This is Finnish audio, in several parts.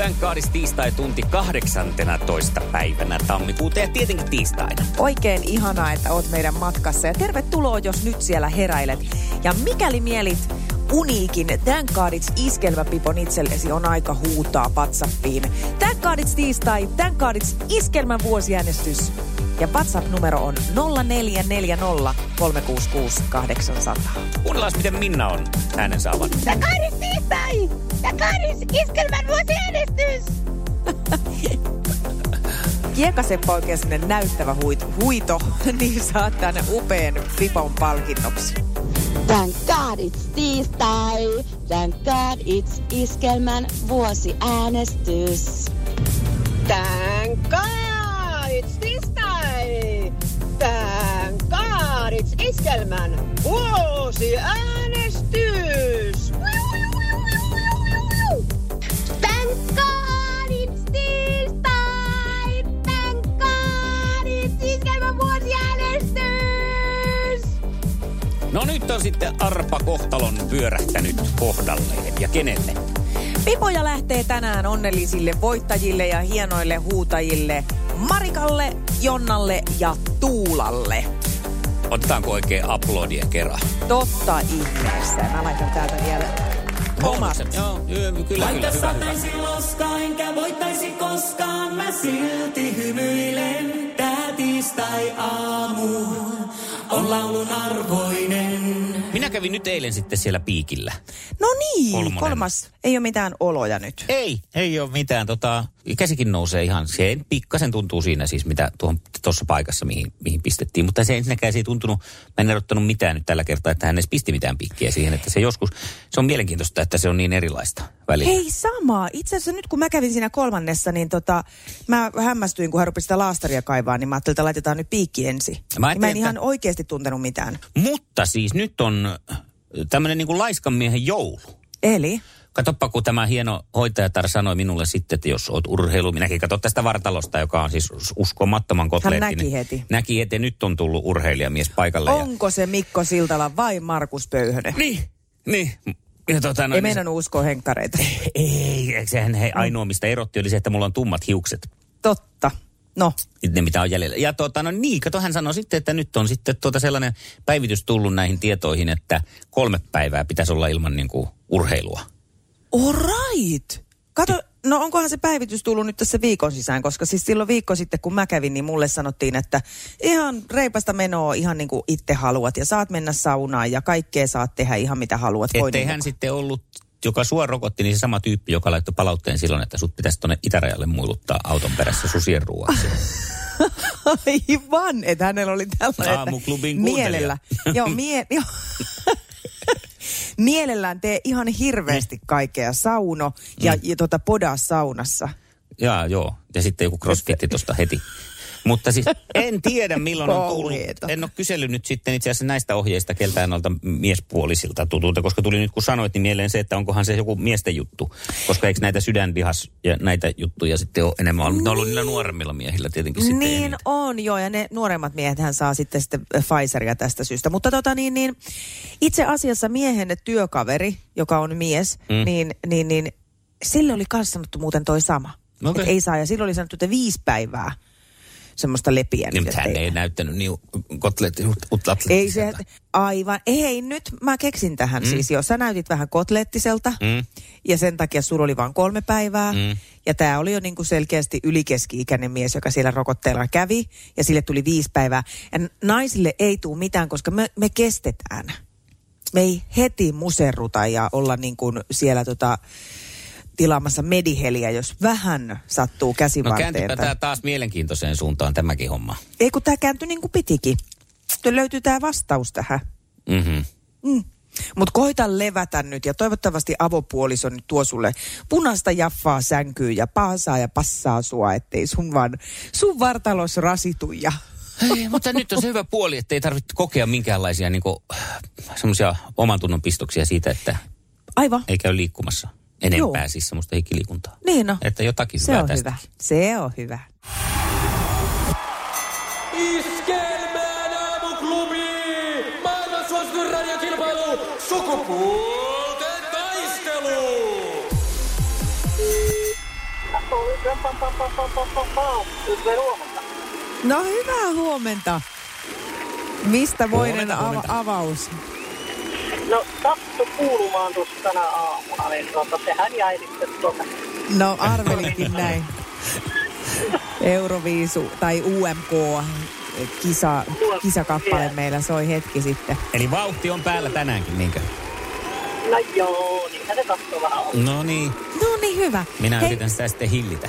Thank tiistai tunti 18. päivänä tammikuuta ja tietenkin tiistaina. Oikein ihanaa, että oot meidän matkassa ja tervetuloa, jos nyt siellä heräilet. Ja mikäli mielit uniikin Thank God It's iskelmäpipon itsellesi on aika huutaa WhatsAppiin. Thank tiistai, Thank God It's iskelmän vuosiäänestys. Ja WhatsApp-numero on 0440 366 800. Kuunnellaan, miten Minna on äänen saavan. Thank God It's tiistai! Thank God It's iskelmän vuosiäänestys! Kiekaseppa oikein sellainen näyttävä huito, huito niin saat tänne upean pipon palkinnoksi. Thank God it's tiistai. Thank God it's iskelmän vuosiäänestys. Thank God tiistai! Thank God it's iskelmän vuosiäänestys! Thank God it's tiistai. Thank God it's iskelmän vuosiäänestys. No nyt on sitten arpa kohtalon pyörähtänyt kohdalleen. Ja kenelle? Pipoja lähtee tänään onnellisille voittajille ja hienoille huutajille Marikalle, Jonnalle ja Tuulalle. Otetaanko oikein aplodien kerran? Totta ihmeessä. Mä laitan täältä vielä omat. Joo, kyllä, kyllä, Vaikka hyvä, hyvä. sataisi loskaa, enkä voittaisi koskaan, mä silti hymyilen. Tää tiistai aamu on laulun arvoinen. Minä kävin nyt eilen sitten siellä piikillä. No niin, Kolmonen. kolmas. Ei ole mitään oloja nyt. Ei, ei ole mitään. Tota, käsikin nousee ihan, se pikkasen tuntuu siinä siis, mitä tuossa paikassa, mihin, mihin pistettiin. Mutta se ensinnäkään se ei tuntunut, mä en erottanut mitään nyt tällä kertaa, että hän edes pisti mitään pikkiä siihen. Että se joskus, se on mielenkiintoista, että se on niin erilaista välillä. Hei sama. Itse asiassa nyt kun mä kävin siinä kolmannessa, niin tota, mä hämmästyin, kun hän rupesi sitä laastaria kaivaa, niin mä ajattelin, että laitetaan nyt piikki ensin. Mä ajattelin, mä en että- ihan oikeasti tuntenut mitään. Mutta siis nyt on tämmöinen niin kuin laiskan miehen joulu. Eli? Katoppa, kun tämä hieno hoitajatar sanoi minulle sitten, että jos oot urheilu, minäkin katso tästä vartalosta, joka on siis uskomattoman kotleetti. näki niin heti. Näki, että nyt on tullut urheilijamies paikalle. Ja... Onko se Mikko Siltala vai Markus Pöyhönen? Niin, niin. Ja tota, no, Ei niin meinannut uskoa henkkareita. se- Ei, sehän he, ainoa mistä erotti oli se, että mulla on tummat hiukset. Totta. No, Ne mitä on jäljellä. Ja tota, no niin, kato hän sanoi sitten, että nyt on sitten tuota sellainen päivitys tullut näihin tietoihin, että kolme päivää pitäisi olla ilman niin kuin urheilua. all right. Kato, no onkohan se päivitys tullut nyt tässä viikon sisään, koska siis silloin viikko sitten, kun mä kävin, niin mulle sanottiin, että ihan reipasta menoa ihan niin kuin itse haluat ja saat mennä saunaan ja kaikkea saat tehdä ihan mitä haluat. Ettei voinnin hän sitten ollut, joka sua rokotti, niin se sama tyyppi, joka laittoi palautteen silloin, että sut pitäisi tuonne itärajalle muiluttaa auton perässä susien ruuaksi. Aivan, että hänellä oli tällainen, että Aamuklubin mielellä. Joo, mie, jo. Mielellään tee ihan hirveästi kaikkea. Sauno ja, Mm. ja tota podaa saunassa. Jaa, joo. Ja sitten joku crossfitti tuosta heti. Mutta siis en tiedä milloin on tullut. En ole kysellyt nyt sitten itse asiassa näistä ohjeista keltään noilta miespuolisilta tutulta, koska tuli nyt kun sanoit, niin mieleen se, että onkohan se joku miesten juttu. Koska eikö näitä sydänlihas ja näitä juttuja sitten ole enemmän ollut. Ne on ollut niillä nuoremmilla miehillä tietenkin sitten Niin eniten. on, joo, ja ne nuoremmat miehet hän saa sitten, sitten Pfizeria tästä syystä. Mutta tota niin, niin itse asiassa miehen työkaveri, joka on mies, Mm. niin, niin, niin sille oli kanssa sanottu muuten toi sama. Okay. ei saa, ja silloin oli sanottu, että viisi päivää semmoista lepiä. Niin, hän ei näyttänyt niin kotletti. Ei se, aivan. Hei, nyt mä keksin tähän mm. siis jo. Sä näytit vähän kotlettiselta Mm. ja sen takia sulla oli vain kolme päivää. Mm. Ja tämä oli jo niinku selkeästi ylikeski-ikäinen mies, joka siellä rokotteella kävi ja sille tuli viisi päivää. Ja naisille ei tule mitään, koska me, me kestetään. Me ei heti muserruta ja olla niin kuin siellä tota, tilaamassa mediheliä, jos vähän sattuu No käsivarteen. kääntipä tai- tämä taas mielenkiintoiseen suuntaan tämäkin homma. Ei kun tämä kääntyi niin kuin pitikin. Nyt löytyy tämä vastaus tähän. Mhm. Mm. Mutta koita levätä nyt ja toivottavasti avopuoliso nyt tuo sulle punaista jaffaa sänkyy ja paasaa ja passaa sua, ettei sun vaan sun vartalos rasitu ja Ei, mutta nyt on se hyvä puoli, että ei tarvitse kokea minkäänlaisia niin semmoisia oman tunnon pistoksia siitä, että aivan. ei käy liikkumassa enempää, Joo. siis semmoista hikiliikuntaa. Niin no, Että jotakin se hyvää on tästä. hyvä. Se on hyvä. Iskelmään aamuklubi! Maailman suosituin radiokilpailu! Sukupuolten taistelu! No hyvää huomenta. Mistä moinen Huomenta, ava- huomenta. avaus? No, sattu kuulumaan tuossa tänä aamuna, niin tuota, sehän jäi sitten tuonne. No arvelinkin näin. Euroviisu tai UMK kisa, kisakappale meillä soi hetki sitten. Eli vauhti on päällä tänäänkin, niinkö? No joo, niinhän se tahtoo vähän olla. No niin. No niin hyvä. Minä Hei, yritän sitä sitten hillitä.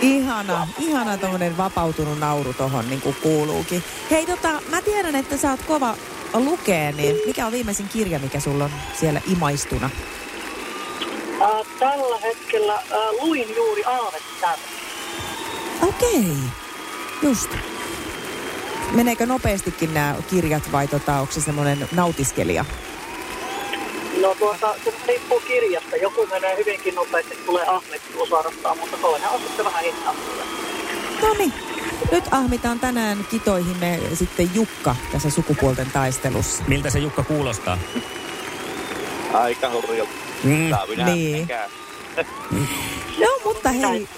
ihana, ihana tommonen vapautunut nauru tohon niin kuin kuuluukin. Hei tota, mä tiedän, että sä oot kova lukee, niin mikä on viimeisin kirja, mikä sulla on siellä imaistuna? Äh, tällä hetkellä äh, luin juuri Aavettä. Okei, just. Meneekö nopeastikin nämä kirjat vai tota, onko se semmoinen nautiskelija? No tuota, se riippuu kirjasta. Joku menee hyvinkin nopeasti, tulee ahmittua suorastaan, mutta toinen on sitten vähän hitaampi. No niin. Nyt ahmitaan tänään kitoihimme sitten Jukka tässä sukupuolten taistelussa. Miltä se Jukka kuulostaa? Aika hurjalta. Mm. Minä Niin. No mutta hei,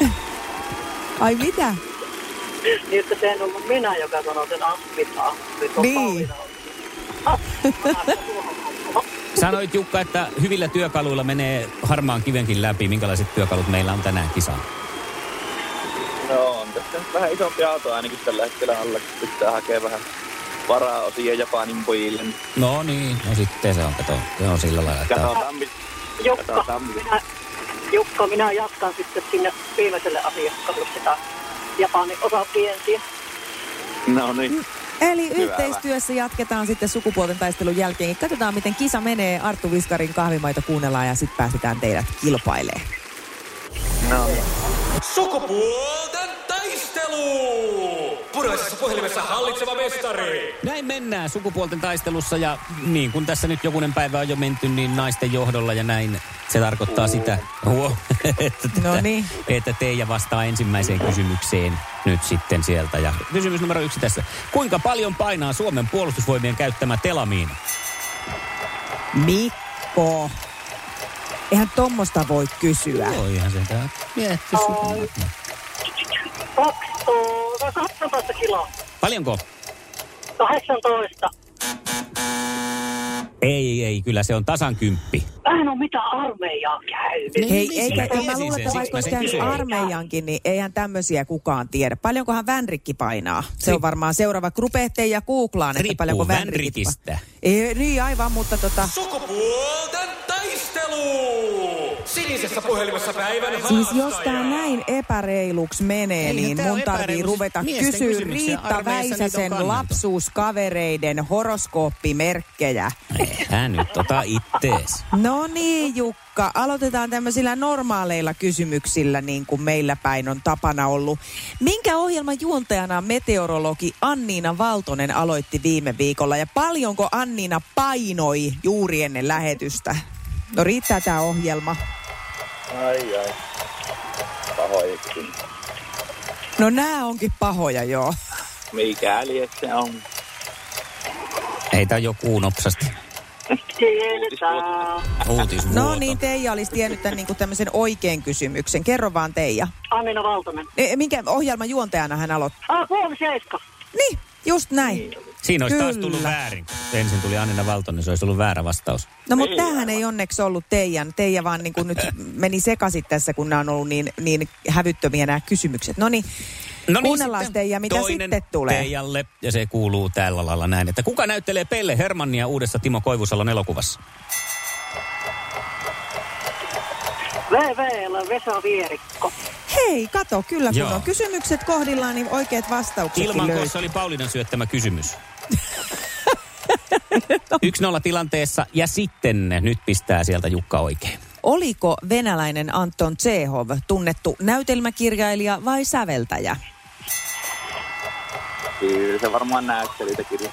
ai mitä? Niin, että se en ollut minä, joka sanoi sen ahmitaan. Niin. Sanoit Jukka, että hyvillä työkaluilla menee harmaan kivenkin läpi. Minkälaiset työkalut meillä on tänään kisaan? No on tässä nyt vähän isompi auto ainakin tällä hetkellä alla, kun pitää hakea vähän varaosia Japanin pojille. No niin, no sitten se on, kato, se on sillä lailla, että Katsotaan, mit- Jukka, Katsotaan, minä, Jukka, minä jatkan sitten sinne viimeiselle asiakkaalle sitä Japanin osapientiä. No niin. Eli Hyvä, yhteistyössä jatketaan sitten sukupuolten taistelun jälkeen. Katsotaan, miten kisa menee. Arttu Viskarin kahvimaita kuunnellaan ja sitten päästetään teidät kilpailemaan. No niin. Sukupuolten taistelu! Punaisessa puhelimessa hallitseva mestari. näin mennään sukupuolten taistelussa ja niin kuin tässä nyt jokunen päivä on jo menty, niin naisten johdolla ja näin se tarkoittaa sitä, huo, että, No niin. että Teija vastaa ensimmäiseen kysymykseen nyt sitten sieltä. Ja kysymys numero yksi tässä. Kuinka paljon painaa Suomen puolustusvoimien käyttämä telamiina? Mikko. Eihän tommosta voi kysyä. Joo, ihan se tää mietty sun. 18 kiloa. Paljonko? 18. Ei, ei, kyllä se on tasan kymppi. Mä en ole mitään armeijaa käynyt. Hei, Niin, eikä, mä mä luulen, että vaikka olisi käynyt armeijankin, niin eihän tämmöisiä kukaan tiedä. Paljonkohan Vänrikki painaa? Se on varmaan seuraava. Rupeette ja googlaan, että Riippuu paljonko Vänrikistä. Ei, niin aivan, mutta tota... Sukupuolten taistelu! Sinisessä puhelimessa päivän Siis jos haastaja. tämä näin epäreiluksi menee, Eihän niin mun tarvii ruveta kysyä Riitta Väisäsen lapsuuskavereiden horoskooppimerkkejä. Eihän nyt ota ittees. No niin, Jukka. Aloitetaan tämmöisillä normaaleilla kysymyksillä, niin kuin meillä päin on tapana ollut. Minkä ohjelman juontajana meteorologi Anniina Valtonen aloitti viime viikolla? Ja paljonko Anniina painoi juuri ennen lähetystä? No riittää tämä ohjelma. Ai ai. Pahoikin. No nämä onkin pahoja, joo. Mikäli et se on. Heitä joku nopsasti. Uutisvuoto. No niin, Teija olisi tiennyt tämän niin tämmöisen oikein kysymyksen. Kerro vaan Teija. Annina Valtonen. E, minkä ohjelman juontajana hän aloitti? Ah, puoli seiska. Niin, just näin. Siinä olisi taas Kyllä. tullut väärin. Ensin tuli Annina Valtonen, se olisi ollut väärä vastaus. No mutta tämähän ei onneksi ollut Teijan. Teija vaan niin kuin nyt meni sekaisin tässä, kun nämä on ollut niin, niin hävyttömiä nämä kysymykset. No niin, kuunnellaan sitten Teija, mitä toinen sitten tulee. Teijalle, ja se kuuluu tällä lailla näin, että kuka näyttelee Pelle Hermannia uudessa Timo Koivusalon elokuvassa? VVL Vesa Vierikko. Hei, kato, kyllä kun Joo. on kysymykset kohdillaan, niin oikeat vastaukset Ilman se oli Paulinan syöttämä kysymys. 1-0 tilanteessa, ja sitten nyt pistää sieltä Jukka oikein. Oliko venäläinen Anton Tsehov tunnettu näytelmäkirjailija vai säveltäjä? Kyllä se varmaan näytteli sitä kirjaa.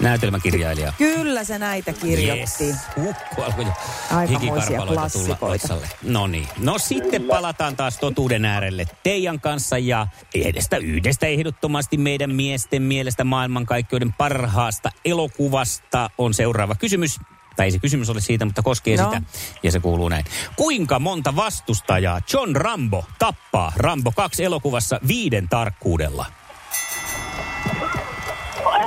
Näytelmäkirjailija. Kyllä se näitä kirjoitti. Yes. Ukko alkoi jo Aikamoisia klassikoita. No niin. No sitten palataan taas totuuden äärelle Teijan kanssa ja edestä yhdestä ehdottomasti meidän miesten mielestä maailmankaikkeuden parhaasta elokuvasta on seuraava kysymys. Tai ei se kysymys ole siitä, mutta koskee No. sitä. Ja se kuuluu näin. Kuinka monta vastustajaa John Rambo tappaa Rambo 2 elokuvassa viiden tarkkuudella?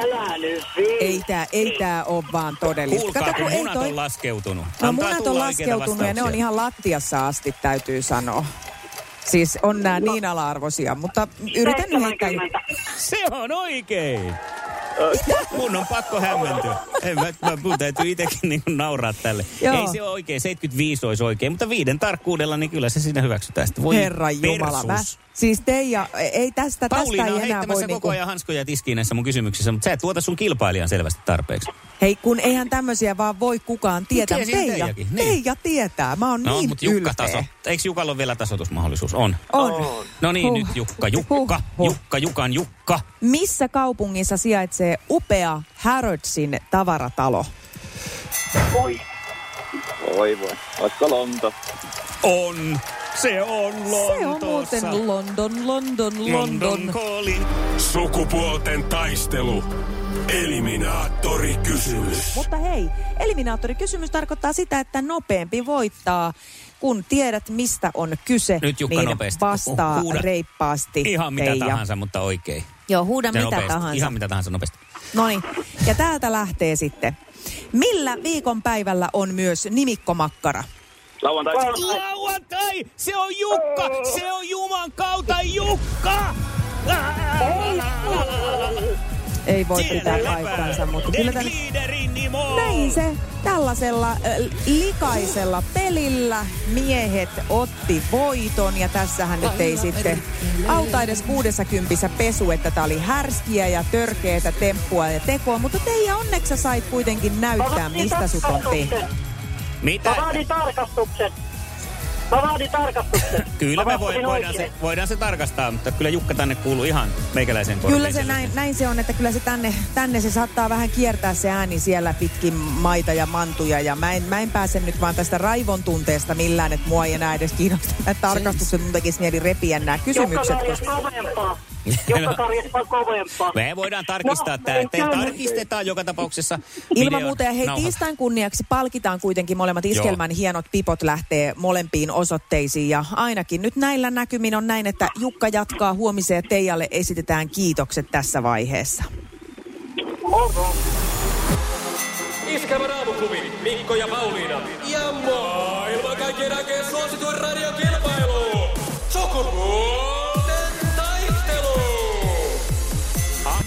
Älä nyt viitsi. Ei tää, ei tää ole vaan todellista. Kuulkaa, Kato, kun kun ei munat toi- on laskeutunut. No Antaa munat on laskeutunut ja ne on ihan lattiassa asti, täytyy sanoa. Siis on nämä niin ala-arvoisia, mutta yritän nyt heittää. 70. Se on oikein. Mun on pakko hämmentyä. En mä, mä mun täytyy itsekin niin nauraa tälle. Joo. Ei se ole oikein, 75 olisi oikein, mutta viiden tarkkuudella niin kyllä se siinä hyväksytään. Sitten voi Herra Jumala. Mä. Siis Teija, ei tästä, Pauliina tästä on ei enää voi koko niinku... ajan hanskoja tiskiin näissä mun kysymyksissä, mutta sä et tuota sun kilpailijan selvästi tarpeeksi. Hei, kun eihän tämmöisiä vaan voi kukaan tietää. tiesi Teija, niin. Teija tietää. Mä oon No, niin mutta Jukka ylpeä. taso. Eikö Jukalla ole vielä tasotusmahdollisuus? On. On. No niin, Huh. nyt Jukka, Jukka, Huh, huh. Jukka, Jukan Jukka. Missä kaupungissa sijaitsee upea Harrodsin tavaratalo? Oi. Voi voi. Olisiko Lonto? On. Se on Se on Lontoossa. muuten London, London, London. Calling. Sukupuolten taistelu. Eliminaattori kysymys. Mutta hei, eliminaattorikysymys tarkoittaa sitä, että nopeampi voittaa. Kun tiedät, mistä on kyse, Nyt Jukka niin nopeasti. vastaa Huuda. reippaasti. Ihan mitä Teija. tahansa, mutta oikein. Joo, huuda Ja mitä nopeasti. tahansa. Ihan mitä tahansa nopeasti. Noin. Ja täältä lähtee sitten. Millä viikonpäivällä on myös nimikkomakkara? Lauantai. Lauantai! Se on Jukka! Se on Juman kautta Jukka! Ei voi pitää paikkaansa, mutta kyllä tänne... Näin se tällaisella äh, likaisella pelillä miehet otti voiton ja tässähän nyt ei sitten auta edes 60 pesu, että tää oli härskiä ja törkeätä temppua ja tekoa, mutta Teija onneksi sait kuitenkin näyttää, mistä sut on tehty. Mitä? Mä vaadin tarkastuksen. Mä vaadin tarkastuksen. Kyllä Mä me voi, vastasin voidaan, se, voidaan se tarkastaa, mutta kyllä Jukka tänne kuuluu ihan meikäläisen korviin. Kyllä se näin, näin se on, että kyllä se tänne, tänne se saattaa vähän kiertää se ääni siellä pitkin maita ja mantuja. Ja mä en, mä en pääse nyt vaan tästä raivon tunteesta millään, että mua ei enää edes kiinnosta nämä tarkastukset. Mun tekisi mieli repiä nämä Jukka kysymykset. tarjosi Koska... tarjosi vaan kovempaa. Me voidaan tarkistaa No, tämä. Te tarkistetaan joka tapauksessa. Ilman muuta ja hei nauhat. tiistain kunniaksi palkitaan kuitenkin molemmat iskelmän hienot pipot lähtee molempiin osoitteisiin ja ainakin nyt näillä näkymin on näin, että Jukka jatkaa huomiseen ja Teijalle esitetään kiitokset tässä vaiheessa. Oro. Iskelmän aamuklubi, Mikko ja Pauliina. Ja maailman kaikkien aikeen suosituen radiokilpailu. Sukupuolten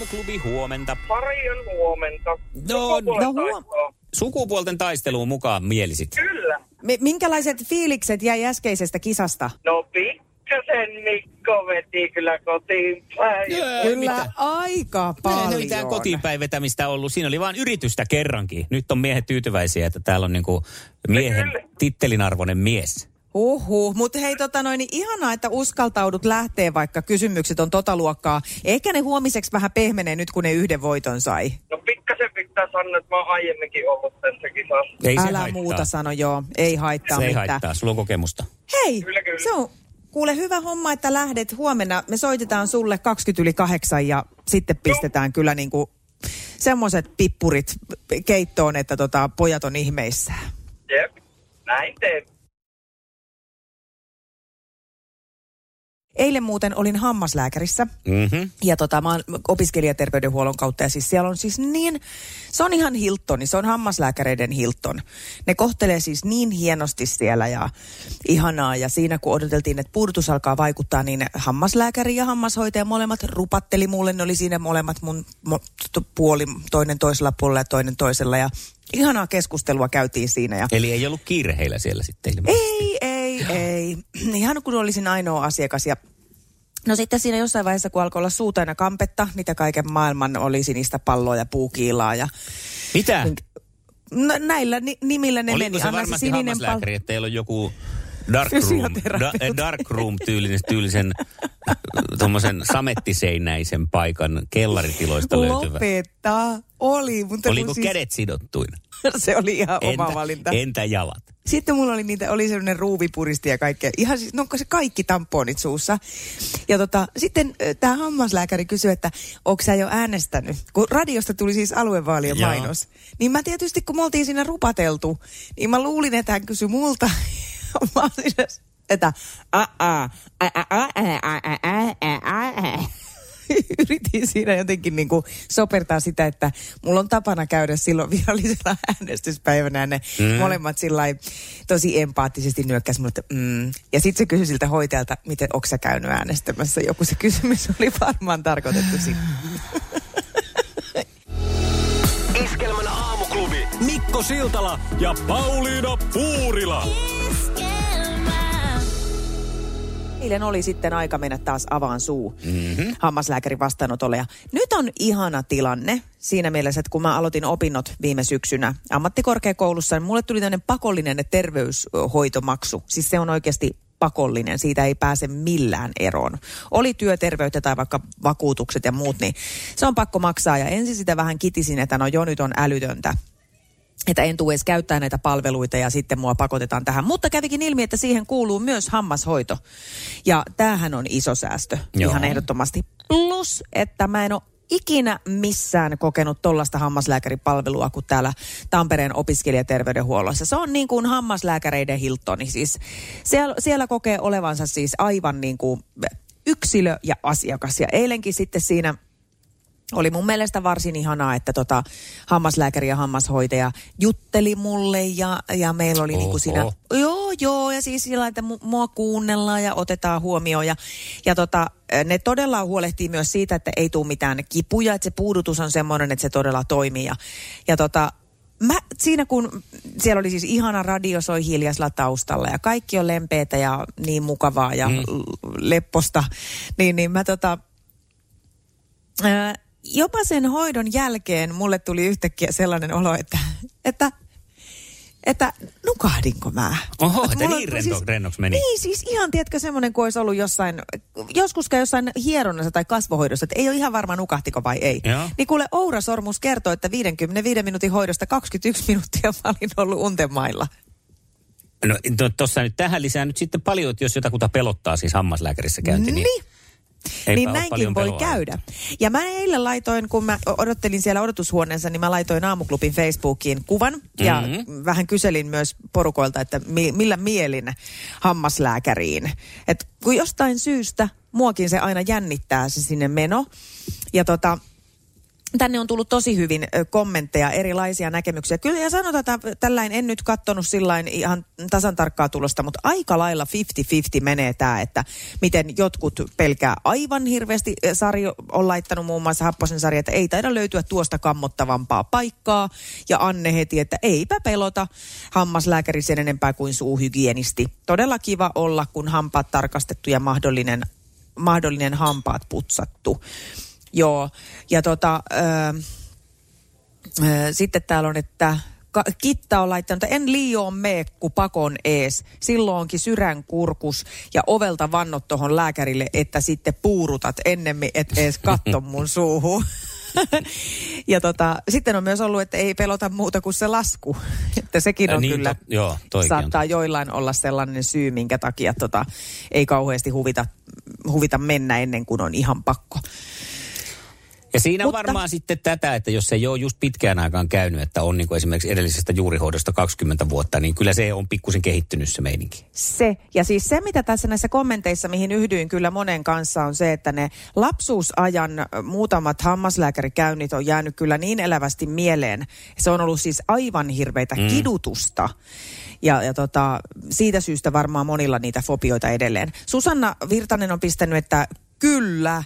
Aamuklubi huomenta. Paljon huomenta. No, no huom- Sukupuolten taisteluun mukaan mielisit. Kyllä. Mi- Minkälaiset fiilikset jäi äskeisestä kisasta? No pikkasen Mikko veti kyllä kotiin päin. Kyllä aika Ei paljon. mitään kotiinpäin vetämistä ollut. Siinä oli vain yritystä kerrankin. Nyt on miehet tyytyväisiä, että täällä on niinku miehen Kyllä. tittelin arvoinen mies. Uhu, mutta hei tota noin, niin ihanaa, että uskaltaudut lähtee, vaikka kysymykset on tota luokkaa. Ehkä ne huomiseksi vähän pehmenee nyt, kun ne yhden voiton sai. No pikkasen pitää sanoa, että mä oon aiemminkin ollut tässä kisassa. Ei se Älä haittaa. muuta sano, joo. Ei haittaa Se ei mitään. haittaa, sulla on kokemusta. Hei, Kyllä, kyllä. se on kuule hyvä homma, että lähdet huomenna. Me soitetaan sulle 20 yli kahdeksan ja sitten pistetään kyllä niinku semmoiset pippurit keittoon, että tota, pojat on ihmeissään. Jep, näin teen. Eilen muuten olin hammaslääkärissä. Mm-hmm. Ja tota, mä oon opiskelijaterveydenhuollon kautta ja siis siellä on siis niin, se on ihan Hilton, se on hammaslääkäreiden Hilton. Ne kohtelee siis niin hienosti siellä ja ihanaa ja siinä kun odoteltiin, että puudutus alkaa vaikuttaa, niin hammaslääkäri ja hammashoitaja molemmat rupatteli mulle, ne oli siinä molemmat mun puoli, toinen toisella puolella ja toinen toisella ja ihanaa keskustelua käytiin siinä ja Eli ei ollut kiire heillä siellä sitten ilmeisesti. ei, ei, ei. Ihan kun olisin ainoa asiakas ja No sitten siinä jossain vaiheessa, kun alkoi olla suutaina kampetta, niitä kaiken maailman oli sinistä palloa ja puukiilaa ja Mitä? no, näillä ni- nimillä ne Oliko meni. se Anna varmasti sininen hammaslääkäri, että teillä on joku dark room, da, eh, dark room tyylinen, tyylisen tuommoisen samettiseinäisen paikan kellaritiloista löytyvä. Lopeta. Oli, mutta Oliko siis, kädet sidottuina? se oli ihan oma Entä, valinta. entä jalat? sitten mulla oli niitä, oli sellainen ruuvipuristi ja kaikkea. Ihan siis, no se kaikki tamponit suussa. Ja tota, sitten tämä hammaslääkäri kysyi, että onko sä jo äänestänyt? Kun radiosta tuli siis aluevaalien Joo. mainos. Niin mä tietysti, kun me oltiin siinä rupateltu, niin mä luulin, että hän kysyi multa. mä olin että yritin siinä jotenkin niin kuin sopertaa sitä, että mulla on tapana käydä silloin virallisella äänestyspäivänä ja ne mm. molemmat sillä tosi empaattisesti nyökkäs mulle, että mm. Ja sitten se kysyi siltä hoitajalta, miten onko sä käynyt äänestämässä joku. Se kysymys oli varmaan tarkoitettu sinne. Iskelmän aamuklubi Mikko Siltala ja Pauliina Puurila. Yeah. Eilen oli sitten aika mennä taas avaan suu mm-hmm. hammaslääkärin vastaanotolle. Ja nyt on ihana tilanne siinä mielessä, että kun mä aloitin opinnot viime syksynä ammattikorkeakoulussa, niin mulle tuli tämmöinen pakollinen terveyshoitomaksu. Siis se on oikeasti pakollinen, siitä ei pääse millään eroon. Oli työterveyttä tai vaikka vakuutukset ja muut, niin se on pakko maksaa. Ja ensin sitä vähän kitisin, että no jo nyt on älytöntä että en tule edes käyttää näitä palveluita ja sitten mua pakotetaan tähän. Mutta kävikin ilmi, että siihen kuuluu myös hammashoito. Ja tämähän on iso säästö Joo. ihan ehdottomasti. Plus, että mä en ole ikinä missään kokenut tollaista hammaslääkäripalvelua kuin täällä Tampereen opiskelijaterveydenhuollossa. Se on niin kuin hammaslääkäreiden Hiltoni. Siis siellä, siellä kokee olevansa siis aivan niin kuin yksilö ja asiakas. Ja eilenkin sitten siinä oli mun mielestä varsin ihanaa, että tota, hammaslääkäri ja hammashoitaja jutteli mulle ja, ja meillä oli niinku Oho. siinä, joo joo ja siis sillä että mu- mua kuunnellaan ja otetaan huomioon ja, ja tota, ne todella huolehtii myös siitä, että ei tule mitään kipuja, että se puudutus on semmoinen, että se todella toimii ja, ja tota, Mä, siinä kun siellä oli siis ihana radio soi hiljaisella taustalla ja kaikki on lempeätä ja niin mukavaa ja mm. lepposta, niin, niin mä tota, ää, jopa sen hoidon jälkeen mulle tuli yhtäkkiä sellainen olo, että, että, että nukahdinko mä? Oho, että niin rento, rennoksi meni. Niin, siis ihan tiedätkö semmoinen, kun olisi ollut jossain, joskus jossain hieronnassa tai kasvohoidossa, että ei ole ihan varma nukahtiko vai ei. Joo. Niin kuule Oura Sormus kertoo, että 55 minuutin hoidosta 21 minuuttia mä olin ollut untemailla. No tuossa nyt tähän lisää nyt sitten paljon, että jos jotakuta pelottaa siis hammaslääkärissä käynti, niin, Niin. Eipä niin näinkin voi peloa. käydä. Ja mä eilen laitoin, kun mä odottelin siellä odotushuoneessa, niin mä laitoin aamuklubin Facebookiin kuvan. Ja Mhm. vähän kyselin myös porukoilta, että mi- millä mielin hammaslääkäriin. Et kun jostain syystä muakin se aina jännittää se sinne meno. Ja tota, Tänne on tullut tosi hyvin kommentteja, erilaisia näkemyksiä. Kyllä ja sanotaan, että tällainen en nyt kattonut sillain ihan tasan tarkkaa tulosta, mutta aika lailla 50-50 menee tämä, että miten jotkut pelkää aivan hirveästi. Sari on laittanut muun muassa Happosen sarja, että ei taida löytyä tuosta kammottavampaa paikkaa. Ja Anne heti, että eipä pelota hammaslääkäri sen enempää kuin suuhygienisti. Todella kiva olla, kun hampaat tarkastettu ja mahdollinen, mahdollinen hampaat putsattu. Joo, ja tota, ö, ö, sitten täällä on, että ka- Kitta on laittanut, että en liioon meekku pakon ees. Silloin onkin syrän kurkus ja ovelta vannot tuohon lääkärille, että sitten puurutat ennemmin, et ees katto mun suuhun. ja tota, sitten on myös ollut, että ei pelota muuta kuin se lasku. että sekin on niin, kyllä, to- joo, toikin on saattaa joillain olla sellainen syy, minkä takia tota, ei kauheasti huvita, huvita mennä ennen kuin on ihan pakko. Ja siinä on Mutta- varmaan sitten tätä, että jos se ei ole just pitkään aikaan käynyt, että on niin kuin esimerkiksi edellisestä juurihoidosta 20 vuotta, niin kyllä se on pikkusen kehittynyt se meininki. Se, ja siis se, mitä tässä näissä kommenteissa, mihin yhdyin kyllä monen kanssa, on se, että ne lapsuusajan muutamat hammaslääkärikäynnit on jäänyt kyllä niin elävästi mieleen. Se on ollut siis aivan hirveitä mm. kidutusta. Ja, ja tota, siitä syystä varmaan monilla niitä fobioita edelleen. Susanna Virtanen on pistänyt, että kyllä,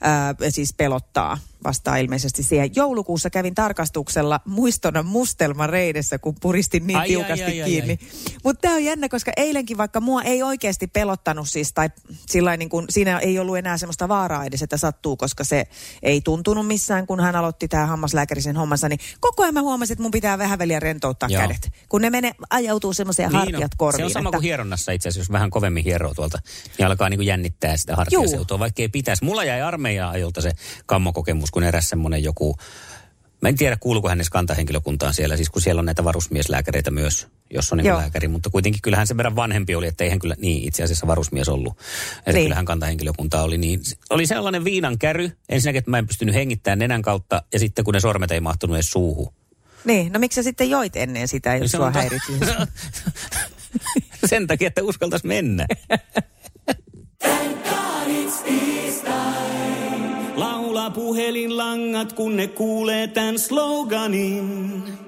ää, siis pelottaa vastaa ilmeisesti siihen. Joulukuussa kävin tarkastuksella muistona mustelman reidessä, kun puristin niin Ai, tiukasti ai, ai, kiinni. Mutta tämä on jännä, koska eilenkin vaikka mua ei oikeasti pelottanut siis, tai sillä niin kun, siinä ei ollut enää semmoista vaaraa edes, että sattuu, koska se ei tuntunut missään, kun hän aloitti tämä hammaslääkärisen hommansa, niin koko ajan mä huomasin, että mun pitää vähän väliä rentouttaa Joo. kädet. Kun ne menee, ajautuu semmoiseen hartiat on. korviin. Se on sama että, kuin hieronnassa itse asiassa, jos vähän kovemmin hieroo tuolta, niin alkaa niin kuin jännittää sitä hartiaseutua, vaikka ei pitäisi. Mulla jäi armeijan ajolta se kammokokemus, kun eräs semmoinen joku Mä en tiedä, kuuluuko hän edes kantahenkilökuntaan siellä, siis kun siellä on näitä varusmieslääkäreitä myös, jos on niin lääkäri, mutta kuitenkin kyllähän sen verran vanhempi oli, että ei hän kyllä niin itse asiassa varusmies ollut. Että Niin. kyllähän kantahenkilökunta oli niin. Oli sellainen viinan käry, ensinnäkin, että mä en pystynyt hengittämään nenän kautta, ja sitten kun ne sormet ei mahtunut edes suuhun. Niin, no miksi sä sitten joit ennen sitä, jos Se sua to- häiritsi? Sen takia, että uskaltaisi mennä. Puhelinlangat, kun ne kuulee tämän sloganin.